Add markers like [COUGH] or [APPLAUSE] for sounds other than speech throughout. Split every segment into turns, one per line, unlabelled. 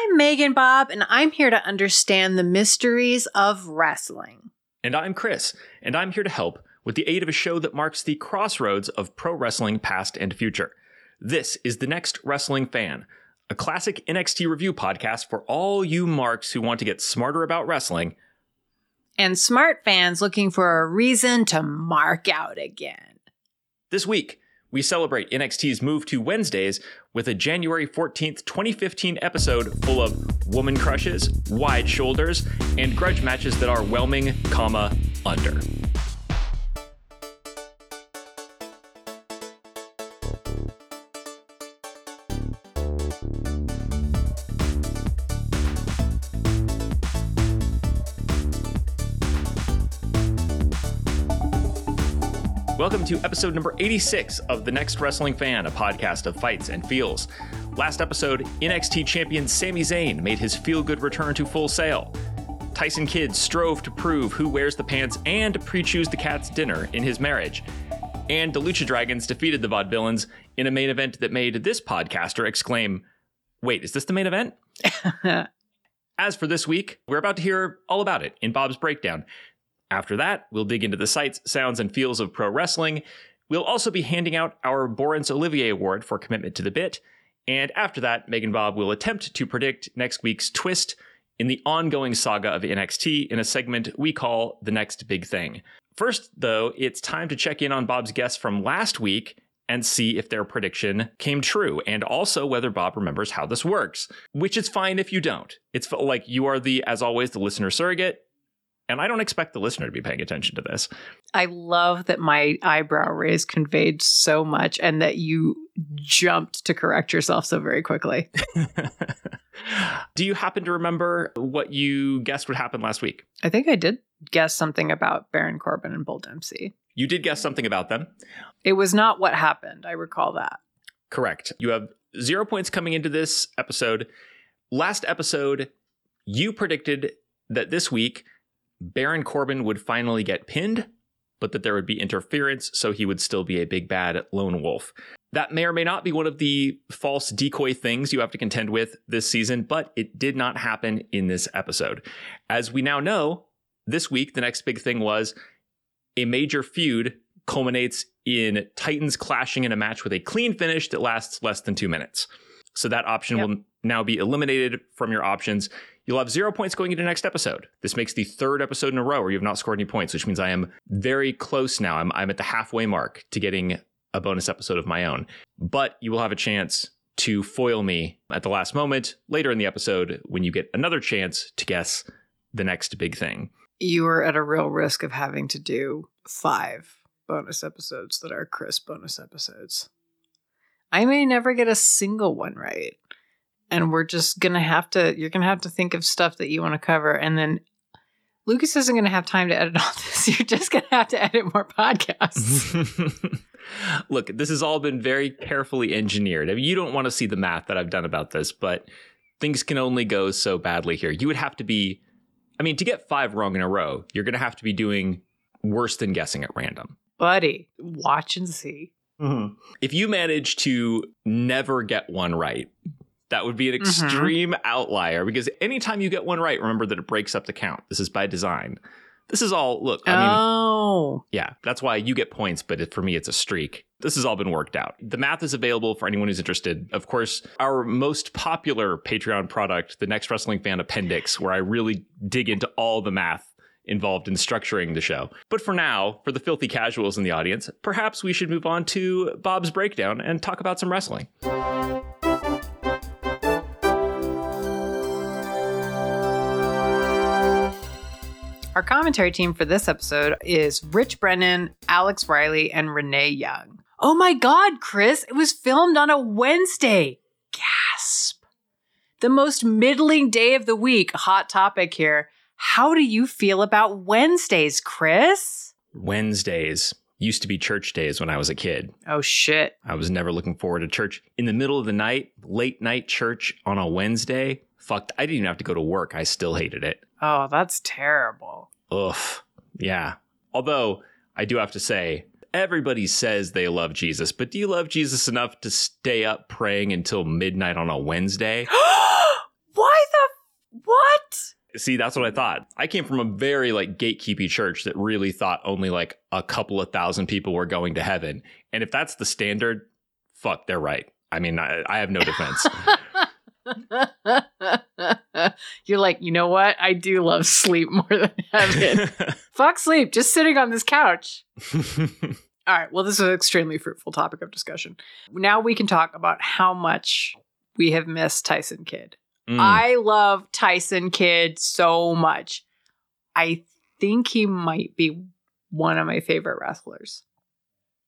I'm Megan Bob, and I'm here to understand the mysteries of wrestling.
And I'm Kris, and I'm here to help with the aid of a show that marks the crossroads of pro wrestling past and future. This is The Next Wrestling Fan, a classic NXT review podcast for all you marks who want to get smarter about wrestling
And smart fans looking for a reason to mark out again.
This week, we celebrate NXT's move to Wednesdays with a January 14th, 2015 episode full of woman crushes, wide shoulders, and grudge matches that are whelming, comma, under. Welcome to episode number 86 of The Next Wrestling Fan, a podcast of fights and feels. Last episode, NXT champion Sami Zayn made his feel good return to Full Sail. Tyson Kidd strove to prove who wears the pants and pre choose the cat's dinner in his marriage. And the Lucha Dragons defeated the Vaudevillains in a main event that made this podcaster exclaim, Wait, is this the main event? [LAUGHS] As for this week, we're about to hear all about it in Bob's breakdown. After that, we'll dig into the sights, sounds, and feels of pro wrestling. We'll also be handing out our Laurence Olivier Award for commitment to the bit. And after that, Megan Bob will attempt to predict next week's twist in the ongoing saga of NXT in a segment we call The Next Big Thing. First, though, it's time to check in on Bob's guests from last week and see if their prediction came true, and also whether Bob remembers how this works, which is fine if you don't. It's like you are the, as always, the listener surrogate. And I don't expect the listener to be paying attention to this.
I love that my eyebrow raise conveyed so much and that you jumped to correct yourself so very quickly. [LAUGHS] [LAUGHS]
Do you happen to remember what you guessed would happen last week?
I think I did guess something about Baron Corbin and Bull Dempsey.
You did guess something about them.
It was not what happened. I recall that.
Correct. You have zero points coming into this episode. Last episode, you predicted that this week Baron Corbin would finally get pinned, but that there would be interference, so he would still be a big bad lone wolf. That may or may not be one of the false decoy things you have to contend with this season, but it did not happen in this episode. As we now know, this week, the next big thing was a major feud culminates in Titans clashing in a match with a clean finish that lasts less than two minutes. So that option
Yep.
will now be eliminated from your options. You'll have zero points going into next episode. This makes the third episode in a row where you have not scored any points, which means I am very close now. I'm, I'm at the halfway mark to getting a bonus episode of my own. But you will have a chance to foil me at the last moment later in the episode when you get another chance to guess the next big thing.
You are at a real risk of having to do five bonus episodes that are crisp bonus episodes. I may never get a single one right. And we're just gonna have to you're gonna have to think of stuff that you want to cover and then Lucas isn't gonna have time to edit all [LAUGHS] this. You're just gonna have to edit more podcasts. [LAUGHS]
Look, this has all been very carefully engineered. I mean, you don't want to see the math that I've done about this, but things can only go so badly here. You would have to be, I mean, to get five wrong in a row, you're going to have to be doing worse than guessing at random.
Buddy, watch and see. Mm-hmm.
If you manage to never get one right, that would be an
Mhm.
extreme outlier because anytime you get one right, remember that it breaks up the count. This is by design. This is all, look, I mean,
oh.
Yeah, that's why you get points, but it, for me, it's a streak. This has all been worked out. The math is available for anyone who's interested. Of course, our most popular Patreon product, the Next Wrestling Fan Appendix, where I really dig into all the math involved in structuring the show. But for now, for the filthy casuals in the audience, perhaps we should move on to Bob's breakdown and talk about some wrestling.
Our commentary team for this episode is Rich Brennan, Alex Riley, and Renee Young. Oh my God, Kris, it was filmed on a Wednesday. Gasp. The most middling day of the week. Hot topic here. How do you feel about Wednesdays, Kris?
Wednesdays used to be church days when I was a kid.
Oh shit.
I was never looking forward to church in the middle of the night, late night church on a Wednesday. Fucked. I didn't even have to go to work. I still hated it.
Oh, that's terrible.
Ugh. Yeah. Although I do have to say, everybody says they love Jesus, but do you love Jesus enough to stay up praying until midnight on a Wednesday? [GASPS]
Why the what?
See, that's what I thought. I came from a very like gatekeepy church that really thought only like a couple of thousand people were going to heaven. And if that's the standard, fuck, they're right. I mean, I, I have no defense. [LAUGHS] [LAUGHS]
You're like, you know what? I do love sleep [LAUGHS] more than heaven. [LAUGHS] Fuck sleep, just sitting on this couch. All right. Well, this is an extremely fruitful topic of discussion. Now we can talk about how much we have missed Tyson Kidd.
Mm.
I love Tyson Kidd so much. I think he might be one of my favorite wrestlers.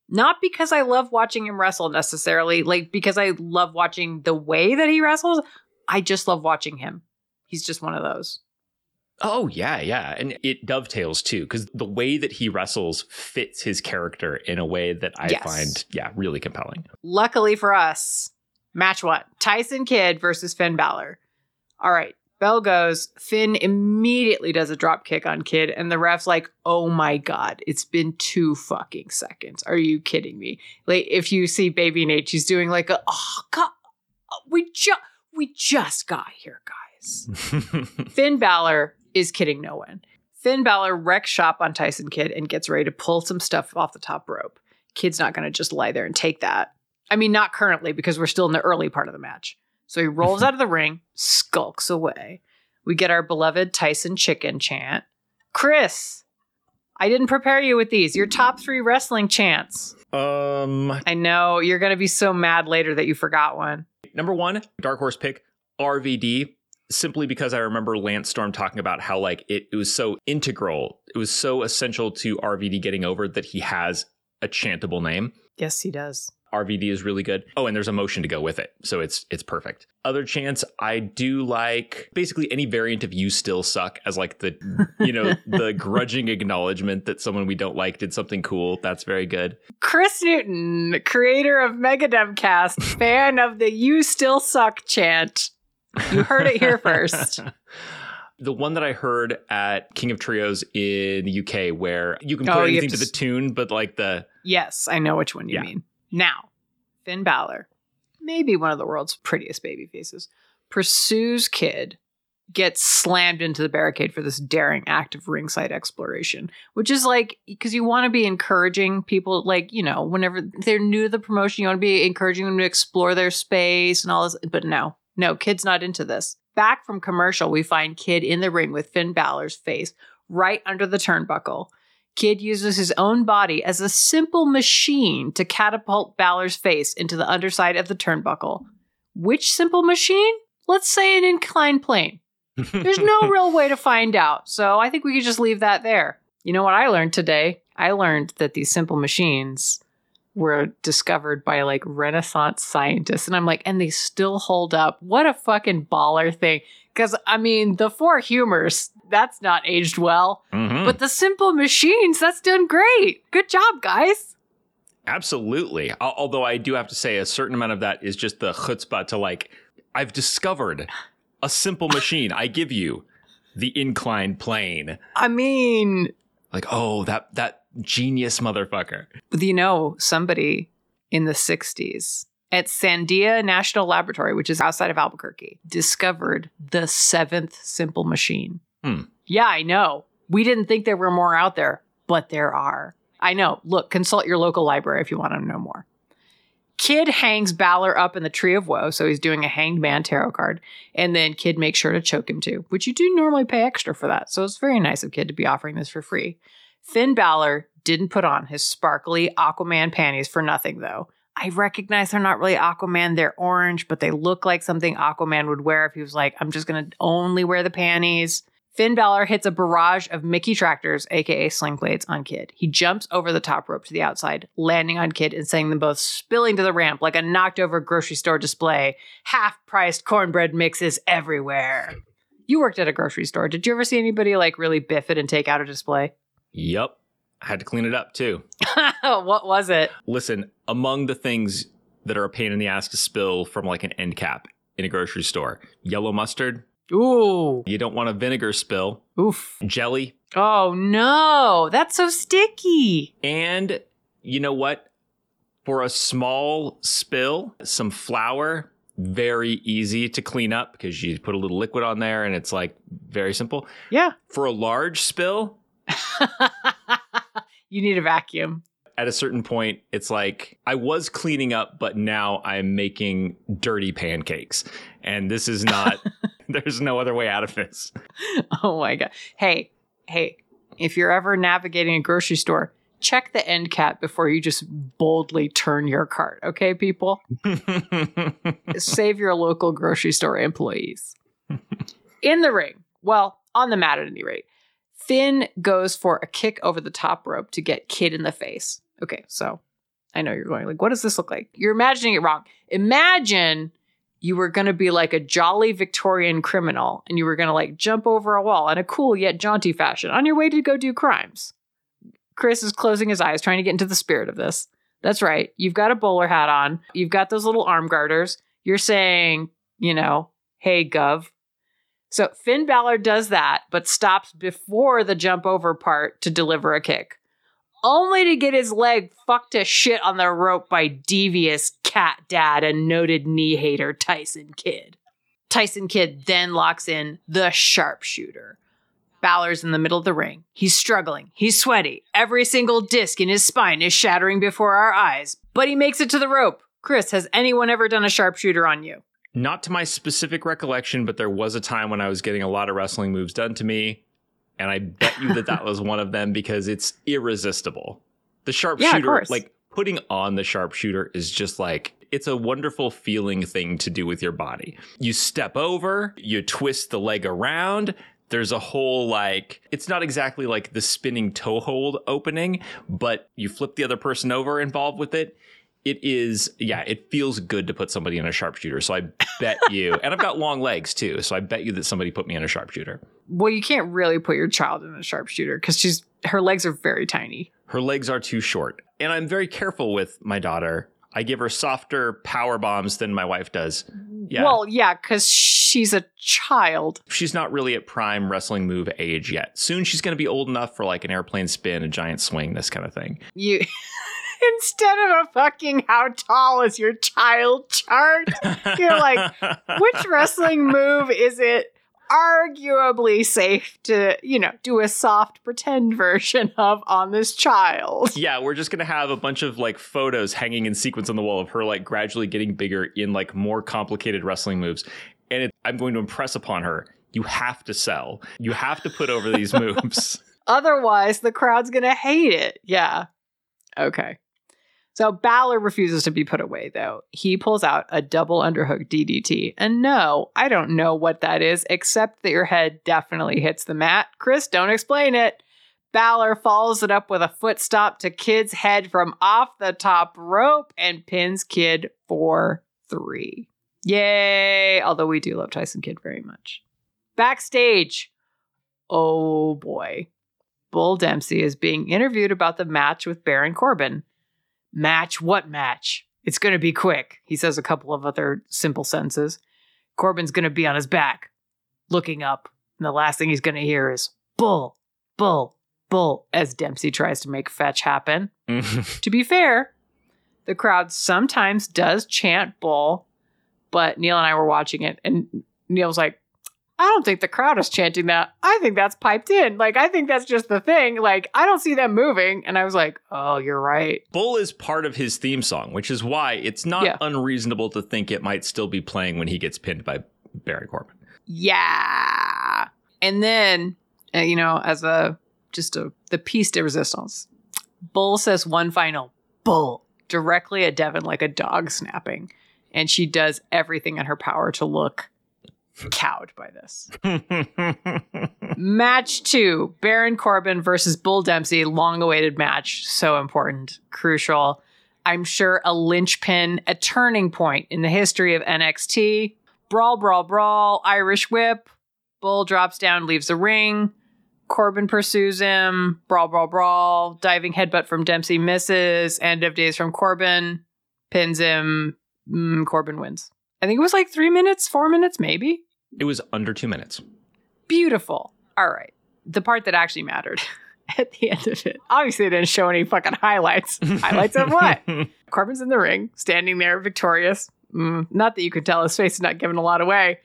Not because I love watching him wrestle necessarily, like because I love watching the way that he wrestles. I just love watching him. He's just one of those.
Oh yeah, yeah, and it dovetails too because the way that he wrestles fits his character in a way that I
Yes.
find yeah really compelling.
Luckily for us, match one Tyson Kidd versus Finn Balor. All right, bell goes. Finn immediately does a drop kick on Kidd, and the ref's like, oh my God, it's been two fucking seconds. Are you kidding me? Like, if you see Baby Nate, she's doing like a, oh God, we just, we just got here, guys. [LAUGHS] Finn Balor is kidding no one. Finn Balor wrecks shop on Tyson Kidd and gets ready to pull some stuff off the top rope. Kidd's not going to just lie there and take that. I mean, not currently because we're still in the early part of the match. So he rolls [LAUGHS] out of the ring, skulks away. We get our beloved Tyson chicken chant. Kris, I didn't prepare you with these. Your top three wrestling chants.
um,
I know you're going to be so mad later that you forgot one.
Number one, dark horse pick RVD. Simply because I remember Lance Storm talking about how like it, it was so integral, it was so essential to RVD getting over that he has a chantable name.
Yes, he does.
RVD is really good. Oh, and there's a motion to go with it. So it's it's perfect. Other chance, I do like basically any variant of you still suck as like the you know, [LAUGHS] the grudging acknowledgement that someone we don't like did something cool. That's very good.
Kris Newton, creator of MegaDumbCast, fan of the You Still Suck chant. You heard it here first. [LAUGHS]
the one that I heard at King of Trios in the UK where you can
Oh,
put
you
anything
to
to the tune, but like the
Yes, I know which one you
Yeah.
mean. Now, Finn Balor, maybe one of the world's prettiest baby faces, pursues Kidd, gets slammed into the barricade for this daring act of ringside exploration, which is like, because you want to be encouraging people, like, you know, whenever they're new to the promotion, you want to be encouraging them to explore their space and all this. But no, no, Kidd's not into this. Back from commercial, we find Kidd in the ring with Finn Balor's face right under the turnbuckle. Kidd uses his own body as a simple machine to catapult Balor's face into the underside of the turnbuckle. Which simple machine? Let's say an inclined plane. There's no [LAUGHS] real way to find out, so I think we could just leave that there. You know what I learned today? I learned that these simple machines were discovered by like Renaissance scientists, and I'm like, and they still hold up. What a fucking baller thing! Because I mean, the four humors, that's not aged well.
Mhm.
But the simple machines, that's done great. Good job, guys.
Absolutely. Although I do have to say, a certain amount of that is just the chutzpah to like, I've discovered a simple machine. I give you the inclined plane.
I mean,
Like, oh, that that genius motherfucker.
you know, somebody in the 60s at Sandia National Laboratory, which is outside of Albuquerque, discovered the seventh simple machine.
Hmm.
Yeah, I know. We didn't think there were more out there, but there are. I know. Look, consult your local library if you want to know more. Kidd hangs Balor up in the Tree of Woe, so he's doing a hanged man tarot card, and then Kidd makes sure to choke him too, which you do normally pay extra for that. So it's very nice of Kidd to be offering this for free. Finn Balor didn't put on his sparkly Aquaman panties for nothing, though. I recognize they're not really Aquaman, they're orange, but they look like something Aquaman would wear if he was like, I'm just gonna only wear the panties. Finn Balor hits a barrage of Mickey tractors, aka sling blades, on Kidd. He jumps over the top rope to the outside, landing on Kidd and sending them both spilling to the ramp like a knocked over grocery store display. Half priced cornbread mixes everywhere. You worked at a grocery store. Did you ever see anybody like really biff it and take out a display?
Yep. I had to clean it up too. [LAUGHS]
what was it?
Listen, among the things that are a pain in the ass to spill from like an end cap in a grocery store, yellow mustard,
Ooh.
you don't want a vinegar spill,
Oof.
jelly,
Oh no. That's so sticky.
and you know what? For a small spill, some flour very easy to clean up because you put a little liquid on there and it's like very simple.
Yeah.
For a large spill, [LAUGHS]
you need a vacuum.
at a certain point, it's like I was cleaning up, but now I'm making dirty pancakes. And this is not, [LAUGHS] [LAUGHS] there's no other way out of this.
Oh my god. Hey, hey, if you're ever navigating a grocery store, check the end cap before you just boldly turn your cart, okay, people? [LAUGHS] Save your local grocery store employees. In the ring, well, on the mat at any rate, Finn goes for a kick over the top rope to get Kidd in the face. Okay, so I know you're going, like, what does this look like? You're imagining it wrong. Imagine you were going to be like a jolly Victorian criminal and you were going to like jump over a wall in a cool yet jaunty fashion on your way to go do crimes. Kris is closing his eyes, trying to get into the spirit of this. That's right. You've got a bowler hat on. You've got those little arm garters. You're saying, you know, hey, Gov. So Finn Balor does that, but stops before the jump over part to deliver a kick, only to get his leg fucked to shit on the rope by devious cat dad and noted knee hater Tyson Kidd. Tyson Kidd then locks in the sharpshooter. Balor's in the middle of the ring. He's struggling. He's sweaty. Every single disc in his spine is shattering before our eyes, but he makes it to the rope. Kris, has anyone ever done a sharpshooter on you?
Not to my specific recollection, but there was a time when I was getting a lot of wrestling moves done to me. And I bet you that that [LAUGHS] was one of them because it's irresistible. The sharpshooter,
course.
like putting on the sharpshooter, is just like, it's a wonderful feeling thing to do with your body. You step over, you twist the leg around. There's a whole like, it's not exactly like the spinning toe hold opening, but you flip the other person over involved with it it is yeah it feels good to put somebody in a sharpshooter so i bet [LAUGHS] you and i've got long legs too so i bet you that somebody put me in a sharpshooter.
Well, you can't really put your child in a sharpshooter because she's her legs are very tiny.
her legs are too short and i'm very careful with my daughter. I give her softer power bombs than my wife does. Yeah.
Well, yeah, because she's a child.
she's not really at prime wrestling move age yet. Soon she's going to be old enough for like an airplane spin a giant swing this kind of thing.
You [LAUGHS] [LAUGHS] instead of a fucking how tall is your child chart, you're like, which wrestling [LAUGHS] move is it arguably safe to, you know, do a soft pretend version of on this child?
Yeah, we're just gonna have a bunch of like photos hanging in sequence on the wall of her like gradually getting bigger in like more complicated wrestling moves, and it, I'm going to impress upon her. You have to sell. You have to put over these [LAUGHS] moves.
Otherwise, the crowd's gonna hate it. Yeah. Okay. So Balor refuses to be put away, though. He pulls out a double underhook DDT. And no, I don't know what that is, except that your head definitely hits the mat. Kris, don't explain it. Balor follows it up with a foot stop to Kidd's head from off the top rope and pins Kidd for three. Yay! Although we do love Tyson Kidd very much. Backstage. Oh boy. Bull Dempsey is being interviewed about the match with Baron Corbin. Match? What match? It's going to be quick, he says a couple of other simple sentences. Corbin's going to be on his back, looking up, and the last thing he's going to hear is Bull, Bull, Bull, as Dempsey tries to make fetch happen. [LAUGHS] To be fair, the crowd sometimes does chant Bull, but Neil and I were watching it, and Neil was like, I don't think the crowd is chanting that. I think that's piped in. Like, I think that's just the thing. Like, I don't see them moving. And I was like, oh, you're right.
Bull is part of his theme song, which is why it's not
Yeah.
unreasonable to think it might still be playing when he gets pinned by Baron Corbin.
Yeah. And then, uh, you know, as a just a the piece de resistance, Bull says one final bull directly at Devin like a dog snapping. And she does everything in her power to look cowed by this. Match two Baron Corbin versus Bull Dempsey, long awaited match. So important, crucial. I'm sure a linchpin, a turning point in the history of NXT. Brawl, brawl, brawl, Irish whip. Bull drops down, leaves the ring. Corbin pursues him. Brawl, brawl, brawl. Diving headbutt from Dempsey misses. End of days from Corbin. Pins him. Mm, Corbin wins. I think it was like three minutes, four minutes, maybe.
It was under two minutes.
Beautiful. All right. The part that actually mattered [LAUGHS] at the end of it. Obviously, they didn't show any fucking highlights. [LAUGHS] highlights of what? Corbin's in the ring, standing there victorious, mm, not that you could tell his face is not giving a lot away.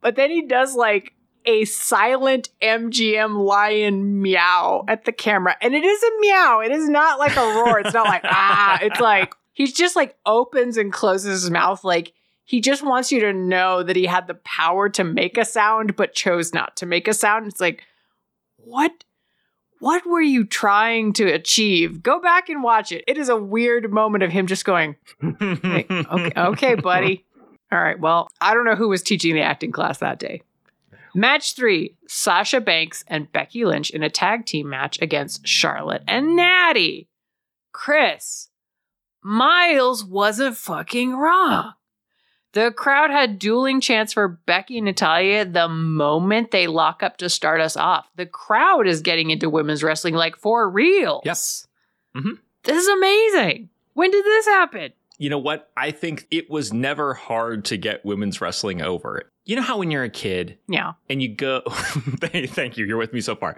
But then he does like a silent MGM lion meow at the camera. And it is a meow. It is not like a roar. It's not like, [LAUGHS] ah. It's like, he just like opens and closes his mouth. Like he just wants you to know that he had the power to make a sound, but chose not to make a sound. It's like, what? What were you trying to achieve? Go back and watch it. It is a weird moment of him just going, okay, okay, buddy. [LAUGHS] All right. Well, I don't know who was teaching the acting class that day. Match three Sasha Banks and Becky Lynch in a tag team match against Charlotte and Natty. Kris, Miles wasn't fucking wrong. The crowd had dueling chants for Becky and Natalia the moment they lock up to start us off. The crowd is getting into women's wrestling like for real.
Yes. Mhm.
This is amazing. When did this happen?
you know what? I think it was never hard to get women's wrestling over. You know how when you're a kid
Yeah.
and you go, [LAUGHS] thank you, you're with me so far,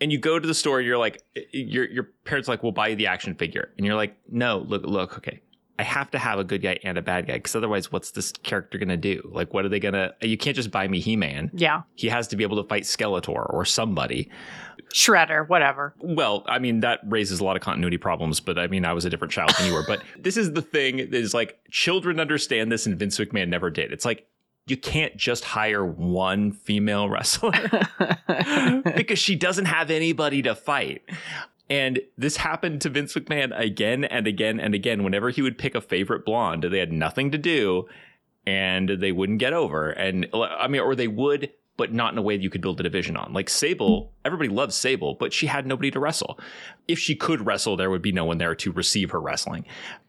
and you go to the store, you're like, your your parents are like, we'll buy you the action figure, and you're like, no, look, look, okay, I have to have a good guy and a bad guy because otherwise, what's this character gonna do? Like, what are they gonna? You can't just buy me He Man.
Yeah.
He has to be able to fight Skeletor or somebody.
Shredder, whatever.
Well, I mean, that raises a lot of continuity problems, but I mean, I was a different child than you were. But [LAUGHS] this is the thing is like children understand this, and Vince McMahon never did. It's like you can't just hire one female wrestler [LAUGHS] [LAUGHS] because she doesn't have anybody to fight. And this happened to Vince McMahon again and again and again. Whenever he would pick a favorite blonde, they had nothing to do and they wouldn't get over. And I mean, or they would, but not in a way that you could build a division on. Like Sable, everybody loves Sable, but she had nobody to wrestle. If she could wrestle, there would be no one there to receive her wrestling.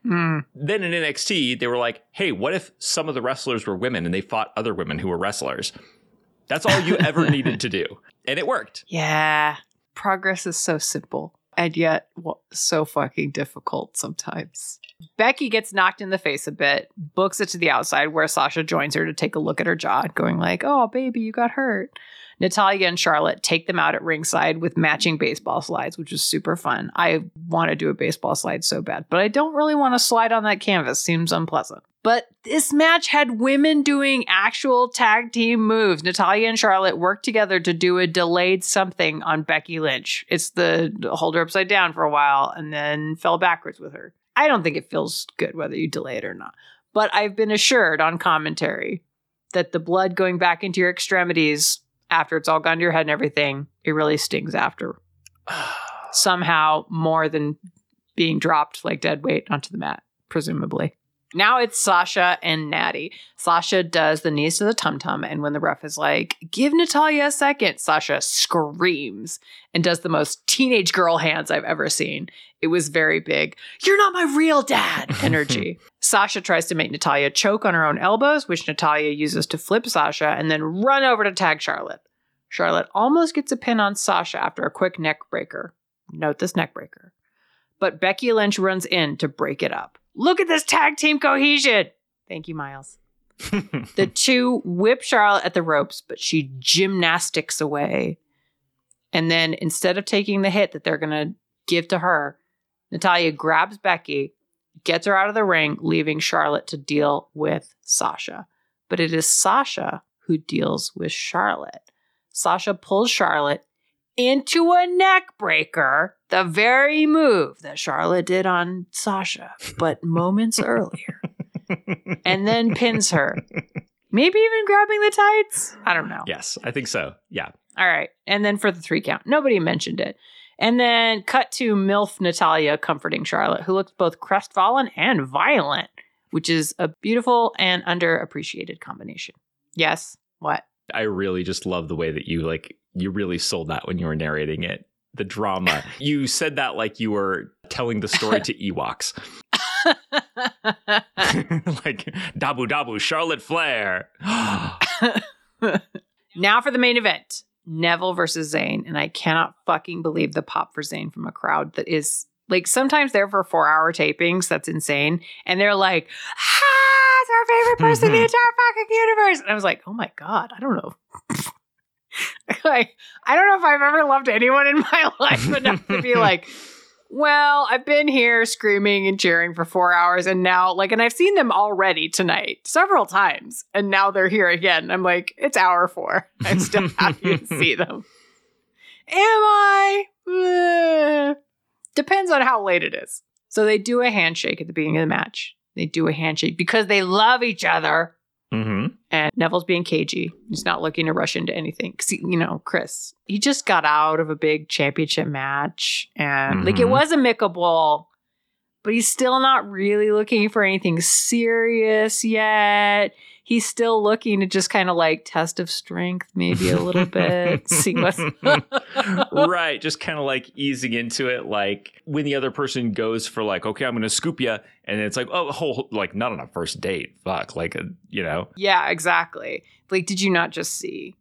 Hmm.
Then in NXT, they were like, hey, what if some of the wrestlers were women and they fought other women who were wrestlers? That's all you ever [LAUGHS] needed to do. And it worked.
Yeah. Progress is so simple and yet well, so fucking difficult sometimes. Becky gets knocked in the face a bit, books it to the outside where Sasha joins her to take a look at her jaw, going like, "Oh, baby, you got hurt." Natalia and Charlotte take them out at ringside with matching baseball slides, which is super fun. I want to do a baseball slide so bad, but I don't really want to slide on that canvas. Seems unpleasant. But this match had women doing actual tag team moves. Natalia and Charlotte worked together to do a delayed something on Becky Lynch. It's the hold her upside down for a while and then fell backwards with her. I don't think it feels good whether you delay it or not. But I've been assured on commentary that the blood going back into your extremities after it's all gone to your head and everything, it really stings after. [SIGHS] Somehow more than being dropped like dead weight onto the mat, presumably. Now it's Sasha and Natty. Sasha does the knees to the tum tum, and when the ref is like, give Natalia a second, Sasha screams and does the most teenage girl hands I've ever seen. It was very big. You're not my real dad [LAUGHS] energy. Sasha tries to make Natalia choke on her own elbows, which Natalia uses to flip Sasha and then run over to tag Charlotte. Charlotte almost gets a pin on Sasha after a quick neck breaker. Note this neck breaker. But Becky Lynch runs in to break it up. Look at this tag team cohesion. Thank you, Miles. [LAUGHS] The two whip Charlotte at the ropes, but she gymnastics away. And then instead of taking the hit that they're going to give to her, Natalia grabs Becky, gets her out of the ring, leaving Charlotte to deal with Sasha. But it is Sasha who deals with Charlotte. Sasha pulls Charlotte into a neck breaker, the very move that Charlotte did on Sasha, but moments [LAUGHS] earlier, and then pins her. Maybe even grabbing the tights? I don't know.
yes, I think so. Yeah.
All right. And then for the three count, nobody mentioned it. And then cut to MILF Natalia comforting Charlotte, who looks both crestfallen and violent, which is a beautiful and underappreciated combination. Yes. What?
I really just love the way that you like you really sold that when you were narrating it. The drama. [LAUGHS] you said that like you were telling the story to [LAUGHS] Ewoks. [LAUGHS] like Dabu Dabu, Charlotte Flair. [GASPS]
now for the main event Neville versus Zayn, And I cannot fucking believe the pop for Zayn from a crowd that is like sometimes there for four hour tapings. That's insane. And they're like, ah, it's our favorite person in the entire fucking universe. And I was like, oh my God, I don't know. [LAUGHS] like, I don't know if I've ever loved anyone in my [LAUGHS] life enough to be [LAUGHS] like, well, I've been here screaming and cheering for four hours, and now, like, and I've seen them already tonight several times, and now they're here again. I'm like, it's hour four. I'm still happy to see them. Am I? Eh. Depends on how late it is. So they do a handshake at the beginning of the match. They do a handshake because they love each other.
Mm-hmm.
And Neville's being cagey. He's not looking to rush into anything. Because, you know, Kris, he just got out of a big championship match. And, like, it
Mhm.
was amicable, but he's still not really looking for anything serious yet. He's still looking to just kind of like test of strength, maybe a little bit. [LAUGHS] see what's. [LAUGHS] [LAUGHS]
right. Just kind of like easing into it. Like when the other person goes for like, okay, I'm going to scoop you. And it's like, oh, whole, like not on a first date. Fuck. Like, a, you know,
Yeah, exactly. Like, did you not just see?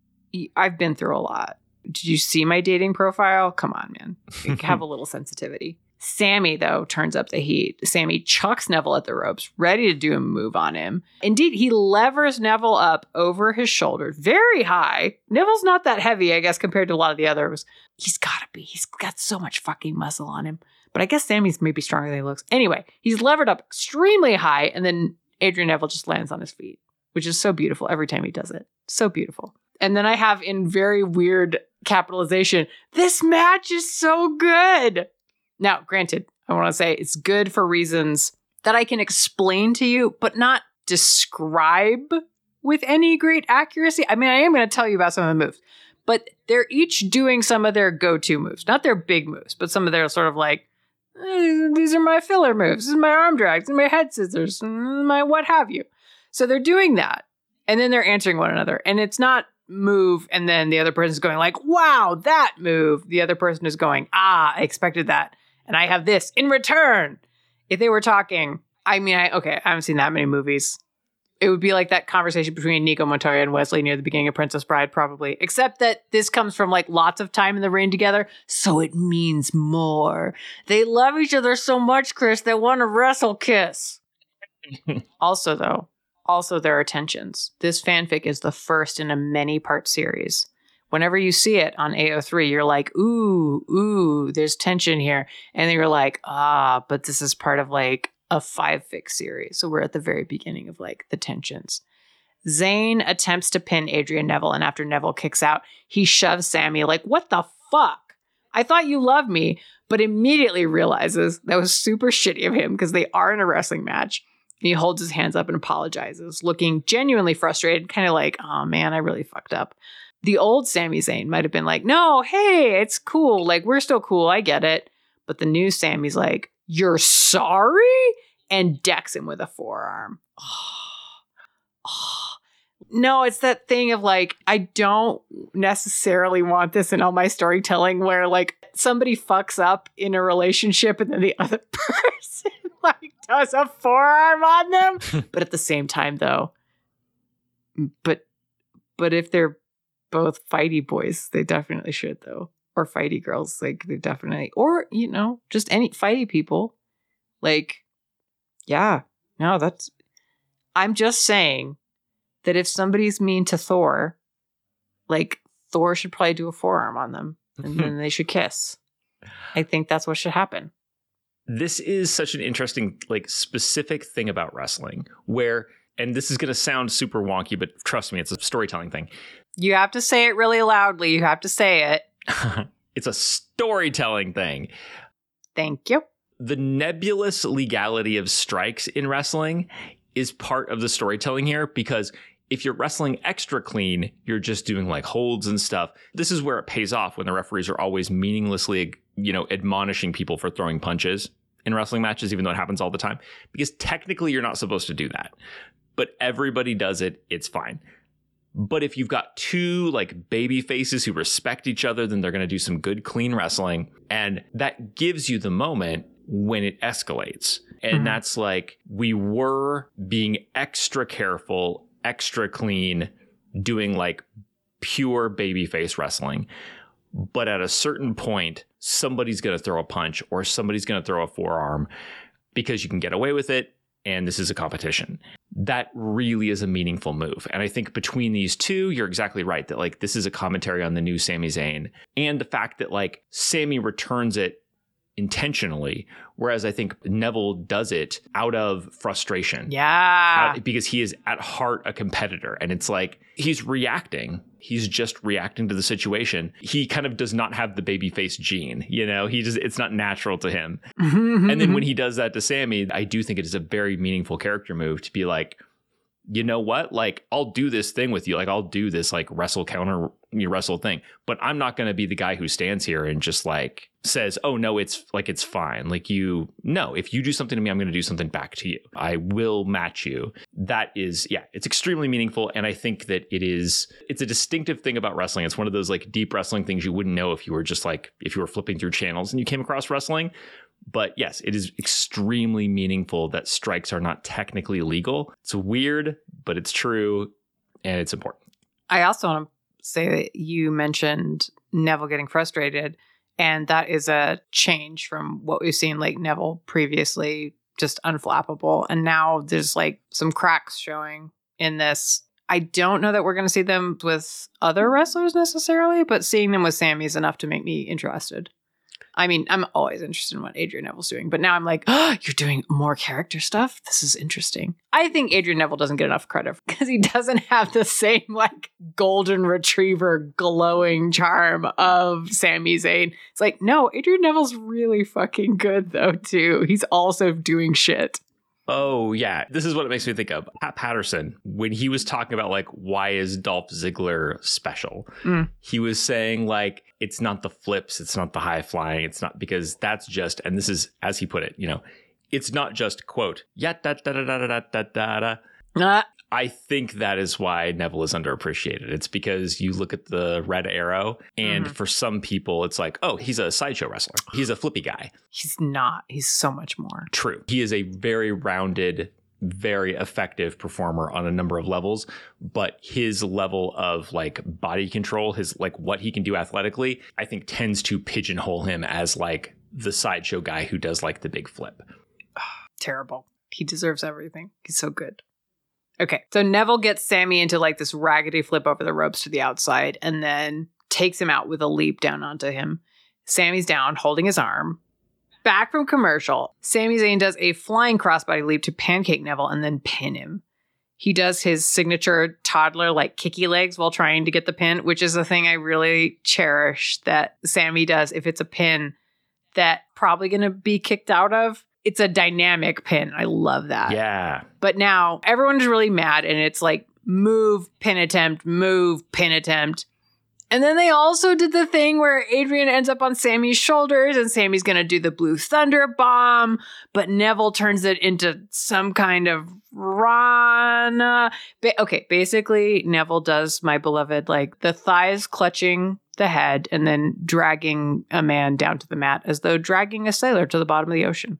I've been through a lot. Did you see my dating profile? Come on, man. Have a little sensitivity. Sami, though, turns up the heat. Sami chucks Neville at the ropes, ready to do a move on him. Indeed, he levers Neville up over his shoulder very high. Neville's not that heavy, I guess, compared to a lot of the others. He's gotta be. He's got so much fucking muscle on him. But I guess Sami's maybe stronger than he looks. Anyway, he's levered up extremely high, and then Adrian Neville just lands on his feet which is so beautiful every time he does it. So beautiful. And then I have in very weird capitalization, this match is so good. Now, granted, I want to say it's good for reasons that I can explain to you, but not describe with any great accuracy. I mean, I am going to tell you about some of the moves, but they're each doing some of their go to moves, not their big moves, but some of their sort of like, "Eh, these are my filler moves. This is my arm drags and my head scissors my what have you. So they're doing that. And then they're answering one another. And it's not move and then the other person's going like, wow, that move. The other person is going, ah, I expected that. And I have this in return. If they were talking, I mean, I okay, I haven't seen that many movies. It would be like that conversation between Inigo Montoya and Wesley near the beginning of Princess Bride, probably. Except that this comes from like lots of time in the rain together, so it means more. They love each other so much, Kris, they want to wrestle kiss. [LAUGHS] also, though, also there are tensions. This fanfic is the first in a many part series. Whenever you see it on AO3, you're like, ooh, ooh, there's tension here. And then you're like, ah, but this is part of like a five fic series. So we're at the very beginning of like the tensions. Zayn attempts to pin Adrian Neville, and after Neville kicks out, he shoves Sami like, what the fuck? I thought you loved me, but immediately realizes that was super shitty of him because they are in a wrestling match. He holds his hands up and apologizes, looking genuinely frustrated, kind of like, oh man, I really fucked up. The old Sami Zayn might have been like, no, hey, it's cool. Like, we're still cool. I get it. But the new Sami's like, you're sorry? And decks him with a forearm. [SIGHS] [SIGHS] No, it's that thing of like, I don't necessarily want this in all my storytelling where like somebody fucks up in a relationship and then the [LAUGHS] other person like does a forearm on them. [LAUGHS] but at the same time though, but but if they're both fighty boys, they definitely should though. Or fighty girls, like they definitely or you know, just any fighty people. Like, yeah, no, that's I'm just saying that if somebody's mean to Thor, like Thor should probably do a forearm on them and then [LAUGHS] they should kiss. I think that's what should happen.
this is such an interesting like specific thing about wrestling where and this is going to sound super wonky but trust me it's a storytelling thing
You have to say it really loudly. You have to say it. [LAUGHS]
it's a storytelling thing
Thank you.
the nebulous legality of strikes in wrestling is part of the storytelling here because if you're wrestling extra clean, you're just doing like holds and stuff. This is where it pays off when the referees are always meaninglessly, you know, admonishing people for throwing punches in wrestling matches, even though it happens all the time. Because technically, you're not supposed to do that. But everybody does it. It's fine. But if you've got two like baby faces who respect each other, then they're going to do some good, clean wrestling. And that gives you the moment when it escalates. And
Mhm.
that's like, we were being extra careful, extra clean, doing like pure baby face wrestling. But at a certain point, somebody's going to throw a punch or somebody's going to throw a forearm because you can get away with it. And this is a competition that really is a meaningful move. And I think between these two, you're exactly right that like this is a commentary on the new Sami Zayn and the fact that like Sami returns it intentionally. Whereas I think Neville does it out of frustration.
Yeah.
Uh, because he is at heart a competitor. And it's like he's reacting. He's just reacting to the situation. He kind of does not have the baby face gene, you know, he just, it's not natural to him. and then when he does that to sammy I do think it is a very meaningful character move to be like, you know what? Like, I'll do this thing with you. Like, I'll do this like wrestle counter you wrestle thing, but I'm not going to be the guy who stands here and just like says, "Oh no, it's like it's fine." Like you, no. If you do something to me, I'm going to do something back to you. I will match you. That is, yeah, it's extremely meaningful, and I think that it is. It's a distinctive thing about wrestling. It's one of those like deep wrestling things you wouldn't know if you were just like if you were flipping through channels and you came across wrestling. But yes, it is extremely meaningful that strikes are not technically legal. It's weird, but it's true and it's important.
I also want to say that you mentioned Neville getting frustrated, and that is a change from what we've seen like Neville previously just unflappable. And now there's like some cracks showing in this. I don't know that we're going to see them with other wrestlers necessarily, but seeing them with Sami is enough to make me interested. I mean, I'm always interested in what Adrian Neville's doing, but now I'm like, oh, you're doing more character stuff? This is interesting. I think Adrian Neville doesn't get enough credit [LAUGHS] because he doesn't have the same, like, golden retriever glowing charm of Sami Zayn. It's like, no, Adrian Neville's really fucking good, though, too. He's also doing shit.
Oh yeah, this is what it makes me think of. Pat Patterson when he was talking about like why is Dolph Ziggler special?
Mm.
He was saying like it's not the flips, it's not the high flying, it's not because that's just and this is as he put it, you know, it's not just quote yeah da da da da da da da da.
Ah,
I think that is why Neville is underappreciated. It's because you look at the red arrow, and
Mhm.
for some people, it's like, oh, he's a sideshow wrestler. He's a flippy guy.
he's not. He's so much more.
True. He is a very rounded, very effective performer on a number of levels, but his level of like body control, his like what he can do athletically, I think tends to pigeonhole him as like the sideshow guy who does like the big flip. [SIGHS]
terrible. He deserves everything. He's so good. Okay, so Neville gets Sami into like this raggedy flip over the ropes to the outside and then takes him out with a leap down onto him. Sami's down, holding his arm. Back from commercial, Sami Zayn does a flying crossbody leap to pancake Neville and then pin him. He does his signature toddler like kicky legs while trying to get the pin, which is a thing I really cherish that Sami does if it's a pin that probably going to be kicked out of. It's a dynamic pin. I love that.
Yeah.
But now everyone is really mad and it's like move, pin attempt, move, pin attempt. And then they also did the thing where Adrian ends up on Sami's shoulders and Sami's going to do the blue thunder bomb, but Neville turns it into some kind of rana. Ba- okay, basically, Neville does my beloved like the thighs clutching the head and then dragging a man down to the mat as though dragging a sailor to the bottom of the ocean.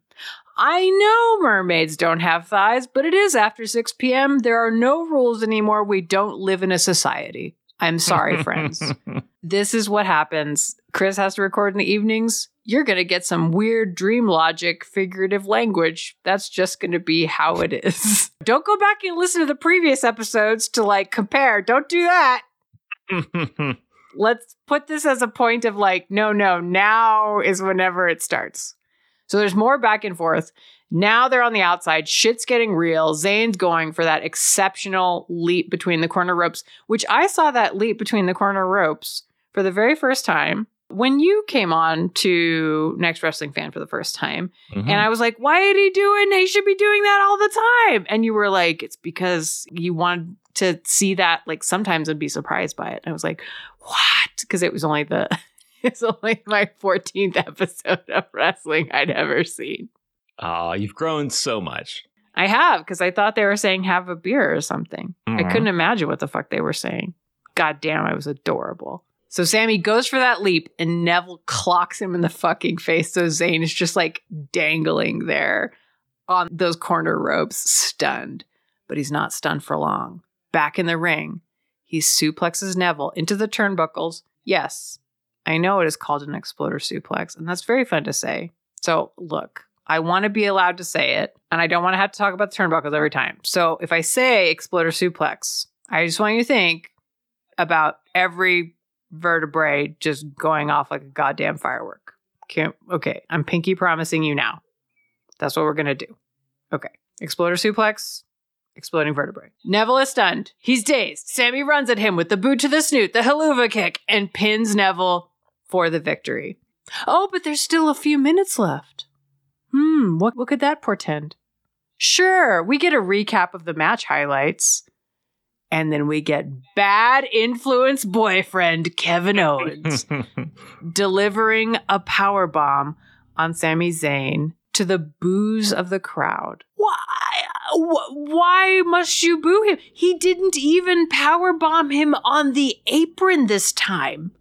I know mermaids don't have thighs, but it is after 6 p.m. There are no rules anymore. We don't live in a society. I'm sorry, friends. [LAUGHS] This is what happens. Kris has to record in the evenings. You're going to get some weird dream logic, figurative language. That's just going to be how it is. [LAUGHS] Don't go back and listen to the previous episodes to like compare. Don't do that. [LAUGHS] Let's put this as a point of like, no, no, now is whenever it starts. So there's more back and forth. Now they're on the outside. Shit's getting real. Zayn's going for that exceptional leap between the corner ropes, which I saw that leap between the corner ropes for the very first time when you came on to Next Wrestling Fan for the first time.
Mhm.
And I was like, why are he doing? He should be doing that all the time. And you were like, it's because you wanted to see that like sometimes I'd be surprised by it. I was like, what? Because it was only the [LAUGHS] it's only my 14th episode of wrestling I'd ever seen.
Aw, you've grown so much.
I have because I thought they were saying have a beer or something. I
Mhm.
couldn't imagine what the fuck they were saying. God damn, I was adorable. So Sami goes for that leap and Neville clocks him in the fucking face. So Zayn is just like dangling there on those corner ropes, stunned. But he's not stunned for long. Back in the ring, he suplexes Neville into the turnbuckles. Yes, I know it is called an exploder suplex, and that's very fun to say. So look, I want to be allowed to say it, and I don't want to have to talk about the turnbuckles every time. So if I say exploder suplex, I just want you to think about every vertebrae just going off like a goddamn firework. Can't, okay, I'm pinky promising you now. That's what we're going to do. Okay. Exploder suplex, exploding vertebrae. Neville is stunned. He's dazed. Sami runs at him with the boot to the snoot, the Helluva kick, and pins Neville for the victory. Oh, but there's still a few minutes left. Hmm, what, what could that portend? Sure, we get a recap of the match highlights. And then we get bad influence boyfriend Kevin Owens [LAUGHS] delivering a power bomb on Sami Zayn to the boos of the crowd. Why? Wh- Why must you boo him? He didn't even power bomb him on the apron this time.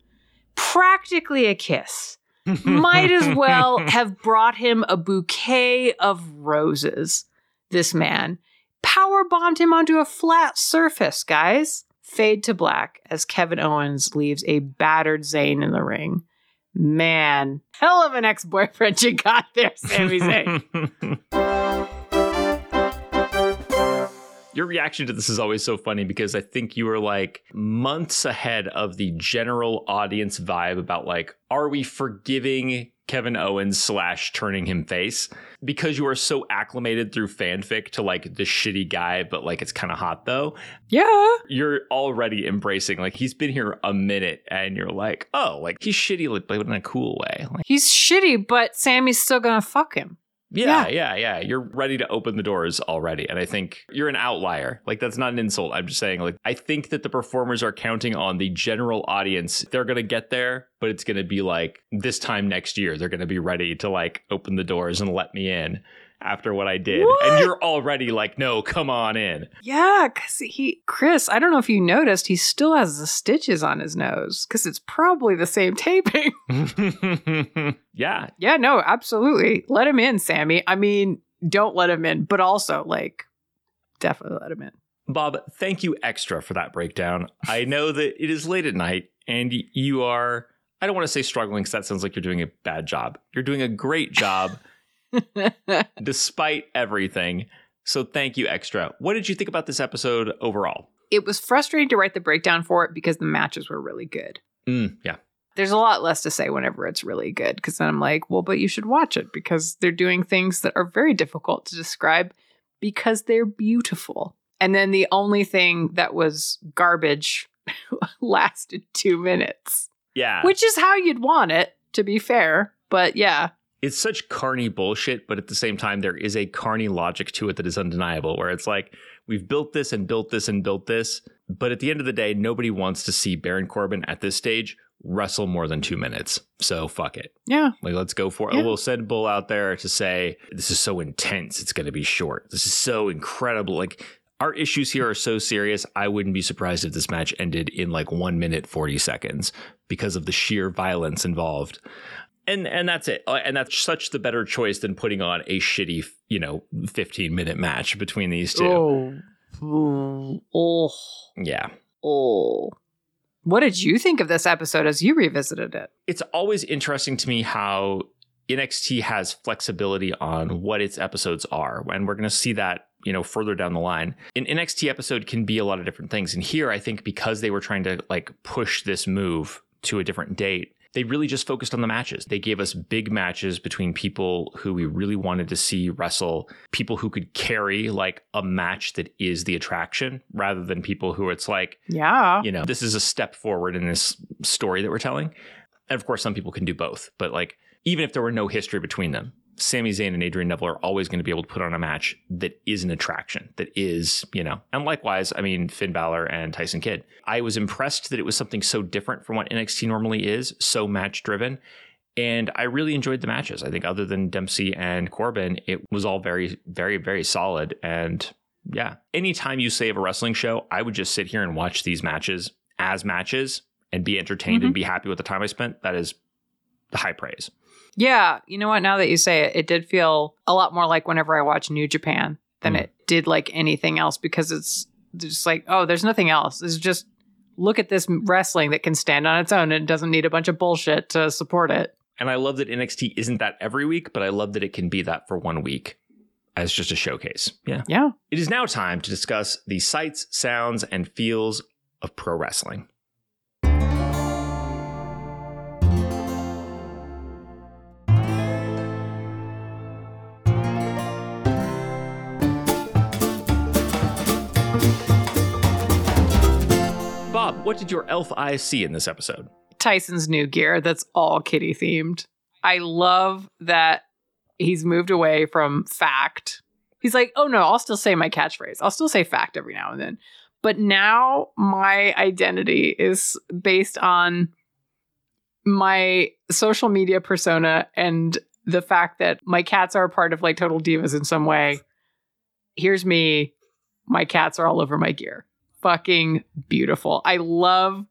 Practically a kiss. Might as well [LAUGHS] have brought him a bouquet of roses. This man power bombed him onto a flat surface, guys. Fade to black as Kevin Owens leaves a battered Zayn in the ring. Man, hell of an ex boyfriend you got there, Sami Zayn. [LAUGHS]
Your reaction to this is always so funny because I think you were like months ahead of the general audience vibe about like, are we forgiving Kevin Owens slash turning him face? Because you are so acclimated through fanfic to like the shitty guy, but like it's kind of hot though.
yeah.
You're already embracing like he's been here a minute and you're like, oh, like he's shitty, like, but in a cool way. Like,
He's shitty, but Sami's still gonna fuck him.
Yeah, yeah, yeah. You're ready to open the doors already. And I think you're an outlier. Like, that's not an insult. I'm just saying, like, I think that the performers are counting on the general audience. They're going to get there, but it's going to be like this time next year, they're going to be ready to like open the doors and let me in after what I did.
What?
And you're already like, no, come on in.
Yeah, because he, Kris, I don't know if you noticed, he still has the stitches on his nose because it's probably the same [LAUGHS] taping. [LAUGHS]
yeah.
yeah, no, absolutely. Let him in, Sami. I mean, don't let him in, but also, like, definitely let him in.
Bob, thank you extra for that breakdown. I [LAUGHS] know that it is late at night and you are, I don't want to say struggling because that sounds like you're doing a bad job. You're doing a great job [LAUGHS] despite everything. So thank you extra. What did you think about this episode overall?
it was frustrating to write the breakdown for it because the matches were really good.
Mm, yeah.
There's a lot less to say whenever it's really good because then I'm like, well, but you should watch it because they're doing things that are very difficult to describe because they're beautiful. And then the only thing that was garbage [LAUGHS] lasted two minutes,
Yeah.
which is how you'd want it, to be fair. But yeah,
it's such carny bullshit, but at the same time, there is a carny logic to it that is undeniable, where it's like, we've built this and built this and built this. But at the end of the day, nobody wants to see Baron Corbin at this stage wrestle more than two minutes. So fuck it.
yeah,
Like, let's go for it.
Yeah.
We'll send Bull out there to say, this is so intense, it's going to be short. This is so incredible. Like, our issues here are so serious. I wouldn't be surprised if this match ended in like one minute, 40 seconds because of the sheer violence involved. And, and that's it. Uh, And that's such the better choice than putting on a shitty, you know, 15 minute match between these two.
Oh, oh,
Yeah.
oh. What did you think of this episode as you revisited it?
it's always interesting to me how NXT has flexibility on what its episodes are, and we're going to see that you know further down the line. An NXT episode can be a lot of different things, and here I think because they were trying to like push this move to a different date. They really just focused on the matches. They gave us big matches between people who we really wanted to see wrestle, people who could carry like a match that is the attraction rather than people who it's like,
Yeah.
you know, this is a step forward in this story that we're telling. And of course, some people can do both, but like, even if there were no history between them, Sami Zayn and Adrian Neville are always going to be able to put on a match that is an attraction, that is, you know, and likewise, I mean, Finn Balor and Tyson Kidd. I was impressed that it was something so different from what NXT normally is, so match driven. And I really enjoyed the matches. I think, other than Dempsey and Corbin, it was all very, very, very solid. And yeah, anytime you save a wrestling show, I would just sit here and watch these matches as matches and be entertained and mm-hmm. be happy with the time I spent. That is high praise.
Yeah, you know what? Now that you say it, it did feel a lot more like whenever I watch New Japan than
Mm.
it did like anything else because it's just like, oh, there's nothing else. It's just look at this wrestling that can stand on its own and doesn't need a bunch of bullshit to support it.
And I love that NXT isn't that every week, but I love that it can be that for one week as just a showcase. Yeah.
Yeah.
It is now time to discuss the sights, sounds, and feels of pro wrestling. What did your elf eyes see in this episode?
Tyson's new gear that's all kitty themed. I love that he's moved away from fact. He's like, oh no, I'll still say my catchphrase. I'll still say fact every now and then. But now my identity is based on my social media persona and the fact that my cats are a part of like total divas in some way. Here's me. My cats are all over my gear. Fucking beautiful. I love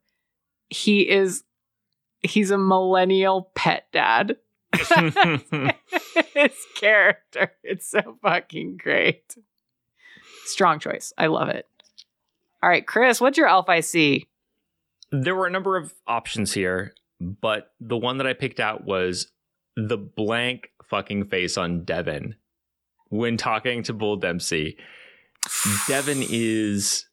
he is he's a millennial pet dad. [LAUGHS] His character. It's so fucking great. Strong choice. I love it. All right, Kris, what's your elf I see?
There were a number of options here, but the one that I picked out was the blank fucking face on Devin when talking to Bull Dempsey. Devin [SIGHS] is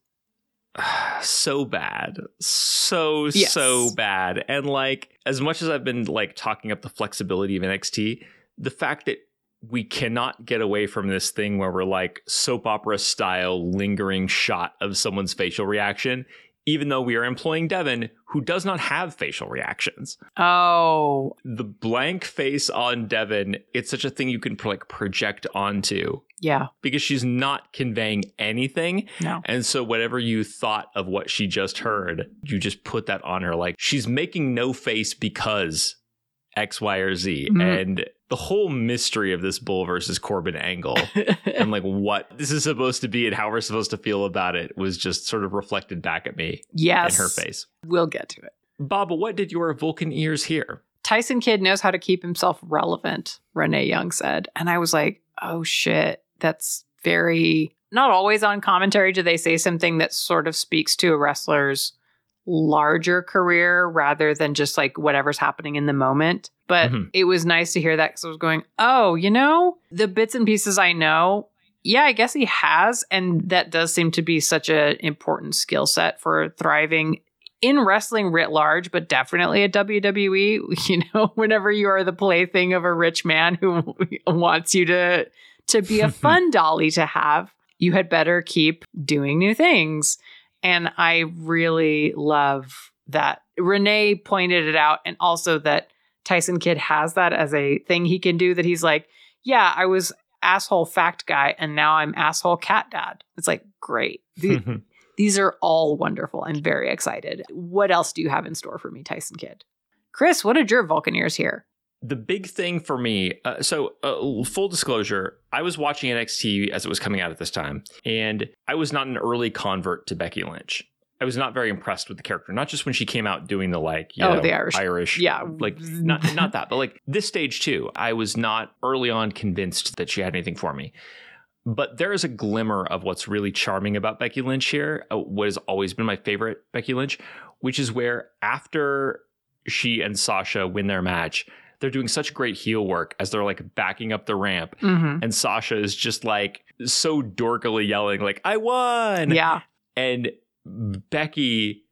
[SIGHS] so bad. So,
Yes.
so bad. And like, as much as I've been like talking up the flexibility of NXT, the fact that we cannot get away from this thing where we're like soap opera style lingering shot of someone's facial reaction, even though we are employing Devin, who does not have facial reactions.
Oh,
The blank face on Devin, it's such a thing you can like project onto
yeah.
because she's not conveying anything.
No.
And so whatever you thought of what she just heard, you just put that on her. Like she's making no face because X, Y, or Z.
Mhm.
And the whole mystery of this Bull versus Corbin angle [LAUGHS] and like what this is supposed to be and how we're supposed to feel about it was just sort of reflected back at me
yes.
in her face.
We'll get to it.
Bob, what did your Vulcan ears hear?
Tyson Kidd knows how to keep himself relevant, Renee Young said. And I was like, oh shit, that's very not always on commentary do they say something that sort of speaks to a wrestler's larger career rather than just like whatever's happening in the moment. But
Mhm.
it was nice to hear that because I was going, oh, you know, the bits and pieces I know, yeah, I guess he has. And that does seem to be such an important skill set for thriving in wrestling writ large, but definitely at WWE. [LAUGHS] You know, whenever you are the plaything of a rich man who [LAUGHS] wants you to to be a [LAUGHS] fun dolly to have, you had better keep doing new things. And I really love that Renee pointed it out, and also that Tyson Kidd has that as a thing he can do. That he's like, yeah, I was asshole fact guy, and now I'm asshole cat dad. It's like great. [LAUGHS] The- these are all wonderful. I'm very excited. What else do you have in store for me, Tyson Kidd? Kris, what did your Vulcan ears hear?
The big thing for me uh, so uh, full disclosure i was watching nxt as it was coming out at this time and i was not an early convert to becky lynch. I was not very impressed with the character not just when she came out doing the like you
Oh,
know,
the Irish-
irish
Yeah.
like not not that but like this stage too i was not early on convinced that she had anything for me. But there is a glimmer of what's really charming about Becky Lynch here, uh, what has always been my favorite Becky Lynch, which is where after she and Sasha win their match, they're doing such great heel work as they're like backing up the ramp.
Mhm.
And Sasha is just like so dorkily yelling, like, I won.
Yeah.
And Becky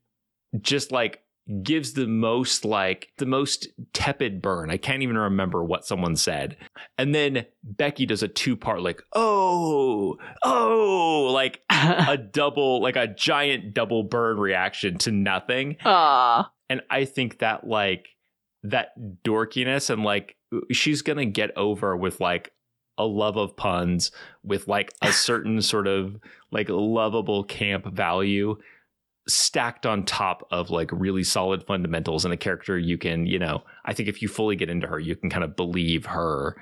just like gives the most like the most tepid burn. I can't even remember what someone said. And then Becky does a two part like, oh, oh, like [LAUGHS] a double, like a giant double burn reaction to nothing.
Aw.
And I think that like that dorkiness and like she's gonna get over with like a love of puns with like a [LAUGHS] certain sort of like lovable camp value stacked on top of like really solid fundamentals and a character you can, you know, I think if you fully get into her, you can kind of believe her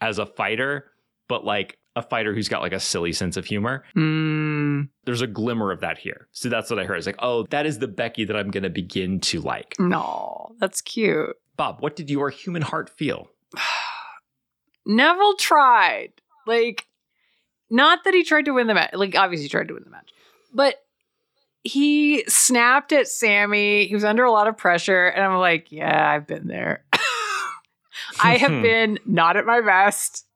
as a fighter, but like a fighter who's got like a silly sense of humor.
Mm,
There's a glimmer of that here. So that's what I heard. It's like, oh, that is the Becky that I'm going to begin to like.
no, that's cute.
Bob, what did your human heart feel? [SIGHS]
Neville tried. Like, not that he tried to win the match. Like, obviously, he tried to win the match. But he snapped at Sami. He was under a lot of pressure. And I'm like, yeah, I've been there. [LAUGHS] I have [LAUGHS] been not at my best.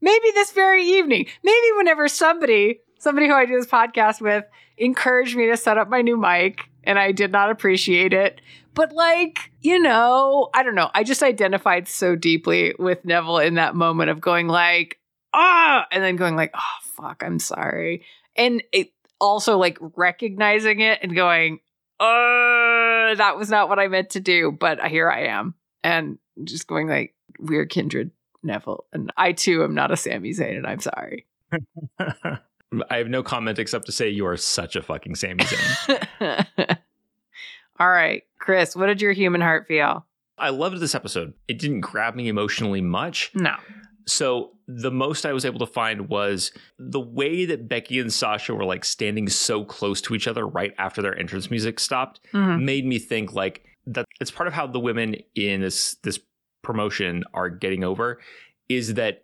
Maybe this very evening. Maybe whenever somebody, somebody who I do this podcast with, encouraged me to set up my new mic and I did not appreciate it. But like, you know, I don't know. I just identified so deeply with Neville in that moment of going like, ah, and then going like, oh fuck, I'm sorry. And it also like recognizing it and going, uh, that was not what I meant to do, but here I am. And just going like, we're kindred, Neville. And I too am not a Sami Zayn, and I'm sorry. [LAUGHS]
I have no comment except to say you are such a fucking Sami Zayn. [LAUGHS]
All right, Kris, what did your human heart feel?
I loved this episode. It didn't grab me emotionally much.
No.
So the most I was able to find was the way that Becky and Sasha were like standing so close to each other right after their entrance music stopped
Mhm.
made me think like that it's part of how the women in this this promotion are getting over is that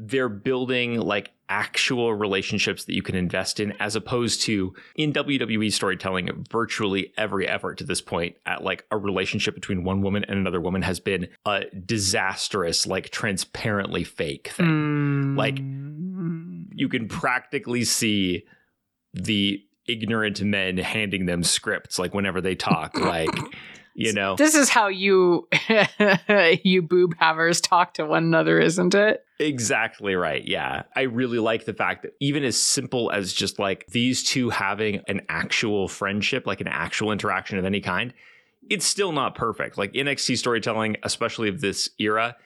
they're building like actual relationships that you can invest in as opposed to in WWE storytelling virtually every effort to this point at like a relationship between one woman and another woman has been a disastrous like transparently fake thing Like-
Mm.
you can practically see the ignorant men handing them scripts like whenever they talk like [LAUGHS] you know.
This is how you [LAUGHS] you boob havers talk to one another, isn't it?
exactly right yeah. I really like the fact that even as simple as just like these two having an actual friendship like an actual interaction of any kind it's still not perfect. Like nxt storytelling especially of this era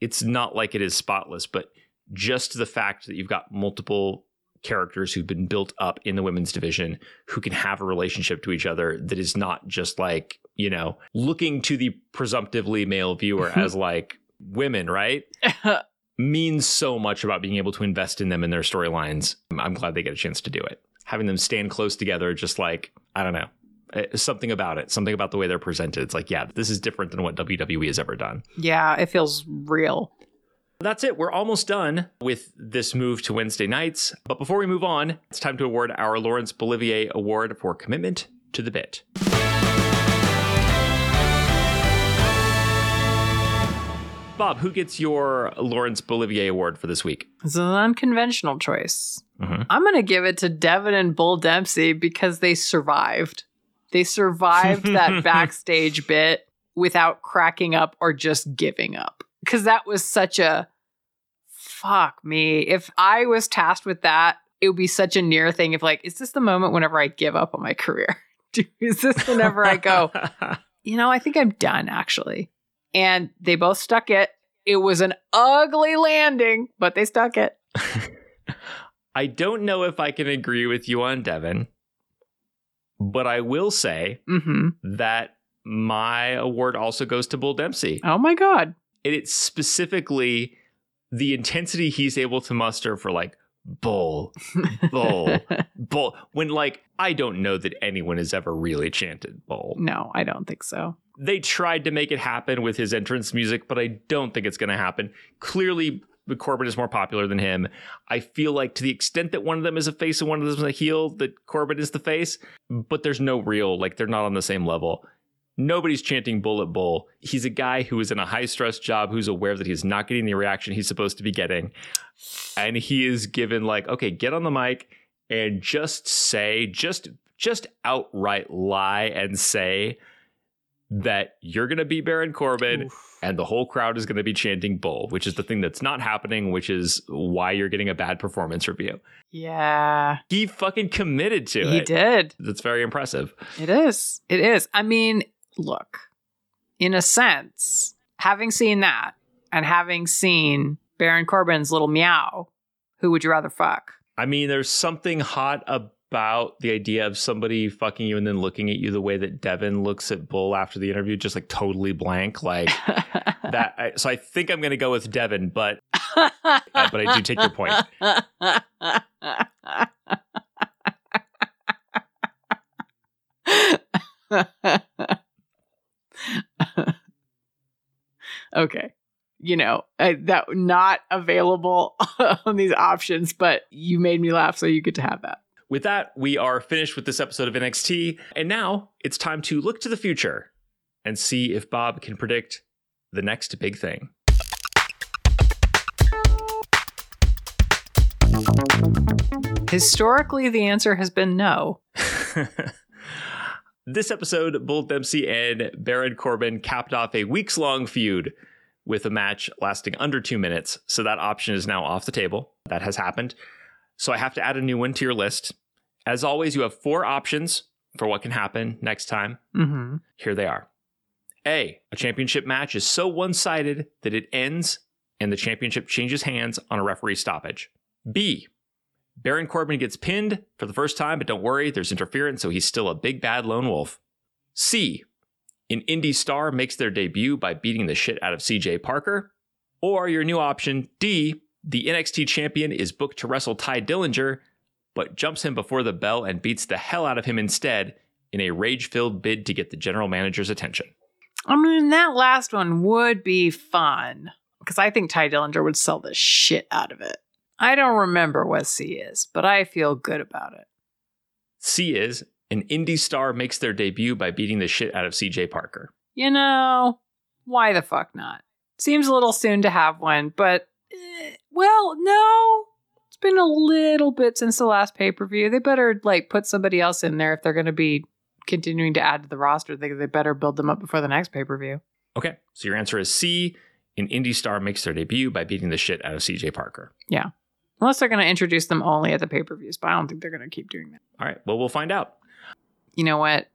it's not like it is spotless but just the fact that you've got multiple characters who've been built up in the women's division who can have a relationship to each other that is not just like you know looking to the presumptively male viewer as like women right [LAUGHS] means so much about being able to invest in them in their storylines i'm glad they get a chance to do it having them stand close together just like i don't know eh, something about it something about the way they're presented it's like yeah this is different than what wwe has ever done
yeah, it feels real.
that's it. We're almost done with this move to Wednesday nights. But before we move on, it's time to award our Laurence Olivier Award for commitment to the bit. Bob, who gets your Laurence Olivier Award for this week?
It's an unconventional choice.
Mhm.
I'm going to give it to Devin and Bull Dempsey because they survived. They survived that [LAUGHS] backstage bit without cracking up or just giving up. Because that was such a fuck me. If I was tasked with that, it would be such a near thing. If, like, is this the moment whenever I give up on my [LAUGHS] career? [LAUGHS] Is this whenever I go, you know, I think I'm done actually. And they both stuck it. It was an ugly landing, but they stuck it. [LAUGHS]
I don't know if I can agree with you on Devin, but I will say
hmm
that my award also goes to Bull Dempsey.
Oh my God.
and it's specifically the intensity he's able to muster for like bull [LAUGHS] bull bull when like i don't know that anyone has ever really chanted bull
no, I don't think so.
They tried to make it happen with his entrance music but i don't think it's going to happen clearly corbin is more popular than him i feel like to the extent that one of them is a face and one of them is a heel that corbin is the face but there's no real like they're not on the same level Nobody's chanting bullet bull. He's a guy who is in a high stress job who's aware that he's not getting the reaction he's supposed to be getting. And he is given like, okay, get on the mic and just say, just just outright lie and say that you're gonna be Baron Corbin
Oof.
and the whole crowd is gonna be chanting bull, which is the thing that's not happening, which is why you're getting a bad performance review.
Yeah,
He fucking committed to
he
it.
He did.
That's very impressive.
It is. It is. I mean, look, in a sense, having seen that and having seen Baron Corbin's little meow, who would you rather fuck?
I mean, there's something hot about the idea of somebody fucking you and then looking at you the way that Devin looks at Bull after the interview, just like totally blank, like [LAUGHS] that. I, so I think I'm going to go with Devin, but [LAUGHS] uh, but I do take your point.
okay. You know, I, that not available [LAUGHS] on these options, but you made me laugh, so you get to have that.
With that, we are finished with this episode of NXT, and now it's time to look to the future and see if Bob can predict the next big thing.
Historically, the answer has been no. [LAUGHS]
this episode, Bull Dempsey and Baron Corbin capped off a weeks long feud with a match lasting under two minutes. So that option is now off the table. That has happened. So I have to add a new one to your list. As always, you have four options for what can happen next time.
Mm-hmm.
Here they are. A. A championship match is so one sided that it ends and the championship changes hands on a referee stoppage. B. Baron Corbin gets pinned for the first time, but don't worry, there's interference, so he's still a big bad lone wolf. C. An indie star makes their debut by beating the shit out of CJ Parker. Or your new option, D. The NXT champion is booked to wrestle Tye Dillinger, but jumps him before the bell and beats the hell out of him instead in a rage filled bid to get the general manager's attention.
I mean, that last one would be fun because I think Tye Dillinger would sell the shit out of it. I don't remember what C is, but I feel good about it.
C is an indie star makes their debut by beating the shit out of CJ Parker.
You know, why the fuck not? Seems a little soon to have one, but well, no. It's been a little bit since the last pay per view. They better like put somebody else in there if they're going to be continuing to add to the roster. They, they better build them up before the next pay per view.
Okay, so your answer is C. An indie star makes their debut by beating the shit out of CJ Parker. Yeah.
Unless they're going to introduce them only at the pay per views, but I don't think they're going to keep doing that.
All right, well, we'll find out.
You know what,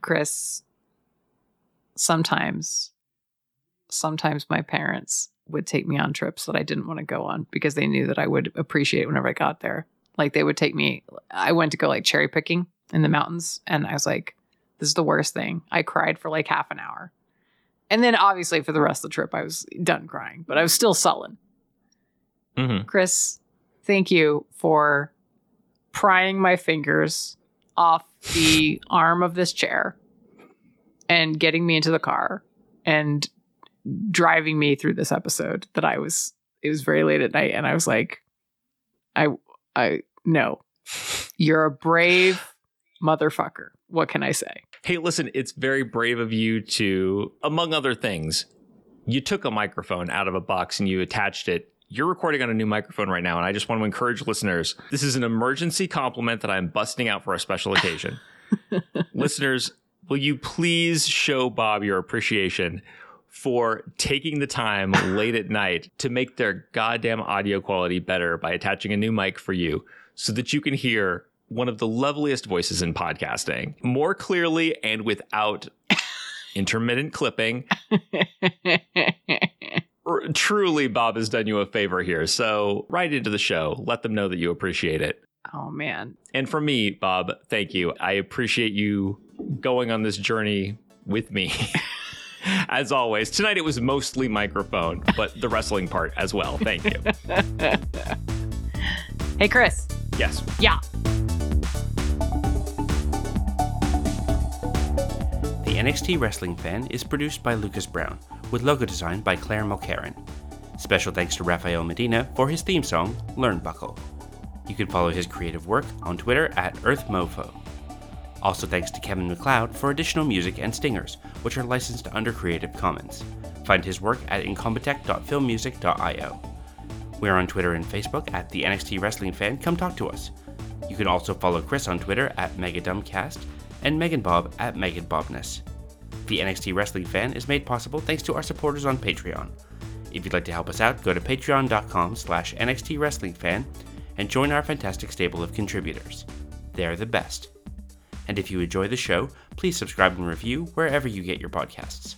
Kris? Sometimes, sometimes my parents would take me on trips that I didn't want to go on because they knew that I would appreciate whenever I got there. Like they would take me, I went to go like cherry picking in the mountains, and I was like, this is the worst thing. I cried for like half an hour. And then obviously for the rest of the trip, I was done crying, but I was still sullen.
Mm-hmm.
Kris, thank you for prying my fingers off the [LAUGHS] arm of this chair and getting me into the car and driving me through this episode that I was it was very late at night and I was like I I no. You're a brave motherfucker. What can I say?
Hey, listen, it's very brave of you to, among other things, you took a microphone out of a box and you attached it. You're recording on a new microphone right now, and I just want to encourage listeners this is an emergency compliment that I'm busting out for a special occasion. [LAUGHS] listeners, will you please show Bob your appreciation for taking the time [LAUGHS] late at night to make their goddamn audio quality better by attaching a new mic for you so that you can hear one of the loveliest voices in podcasting more clearly and without [LAUGHS] intermittent clipping. R- Truly, Bob has done you a favor here. So, right into the show. Let them know that you appreciate it.
oh man.
And for me, Bob, thank you. I appreciate you going on this journey with me. [LAUGHS] [LAUGHS] As always, tonight it was mostly microphone, but the wrestling part as well. Thank you. [LAUGHS]
Hey Kris.
Yes.
Yeah.
The NXT Wrestling Fan is produced by Lucas Brown, with logo design by Claire Mulcairn. Special thanks to Rafael Medina for his theme song, Learnbuckle. You can follow his creative work on Twitter at EarthMeauxFaux. Also thanks to Kevin MacLeod for additional music and stingers, which are licensed under Creative Commons. Find his work at incompetech.filmmusic.io. We are on Twitter and Facebook at the NXT Wrestling Fan. Come talk to us. You can also follow Kris on Twitter at MegaDumbcast and Megan Bob at MeganBobness. The NXT Wrestling Fan is made possible thanks to our supporters on Patreon. If you'd like to help us out, go to patreon.com slash NXT Wrestling Fan and join our fantastic stable of contributors. They're the best. And if you enjoy the show, please subscribe and review wherever you get your podcasts.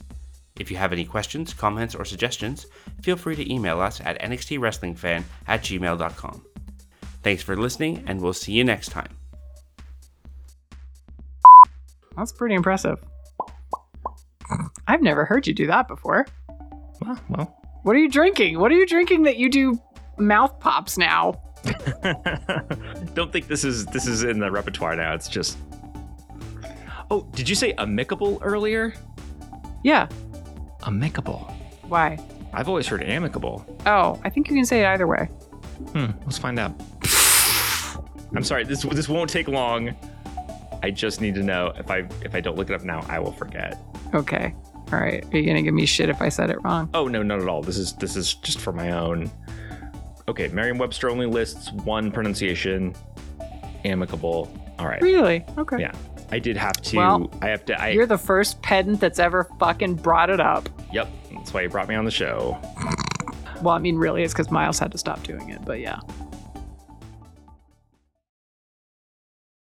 If you have any questions, comments, or suggestions, feel free to email us at nxtwrestlingfan at gmail.com. Thanks for listening, and we'll see you next time.
That's pretty impressive. I've never heard you do that before.
Well, well.
What are you drinking? What are you drinking that you do mouth pops now? [LAUGHS]
Don't think this is this is in the repertoire now. It's just. Oh, did you say amicable earlier?
Yeah.
Amicable.
Why?
I've always heard amicable.
Oh, I think you can say it either way.
Hmm. Let's find out. I'm sorry. This this won't take long. I just need to know if I if I don't look it up now, I will forget.
Okay. All right. Are you gonna give me shit if I said it wrong?
Oh no, not at all. This is this is just for my own. Okay, Merriam-Webster only lists one pronunciation, amicable. All right.
Really? Okay.
Yeah, I did have to.
Well,
I have to. I
You're the first pedant that's ever fucking brought it up.
yep. That's why you brought me on the show.
Well, I mean, really, it's because Miles had to stop doing it, but yeah.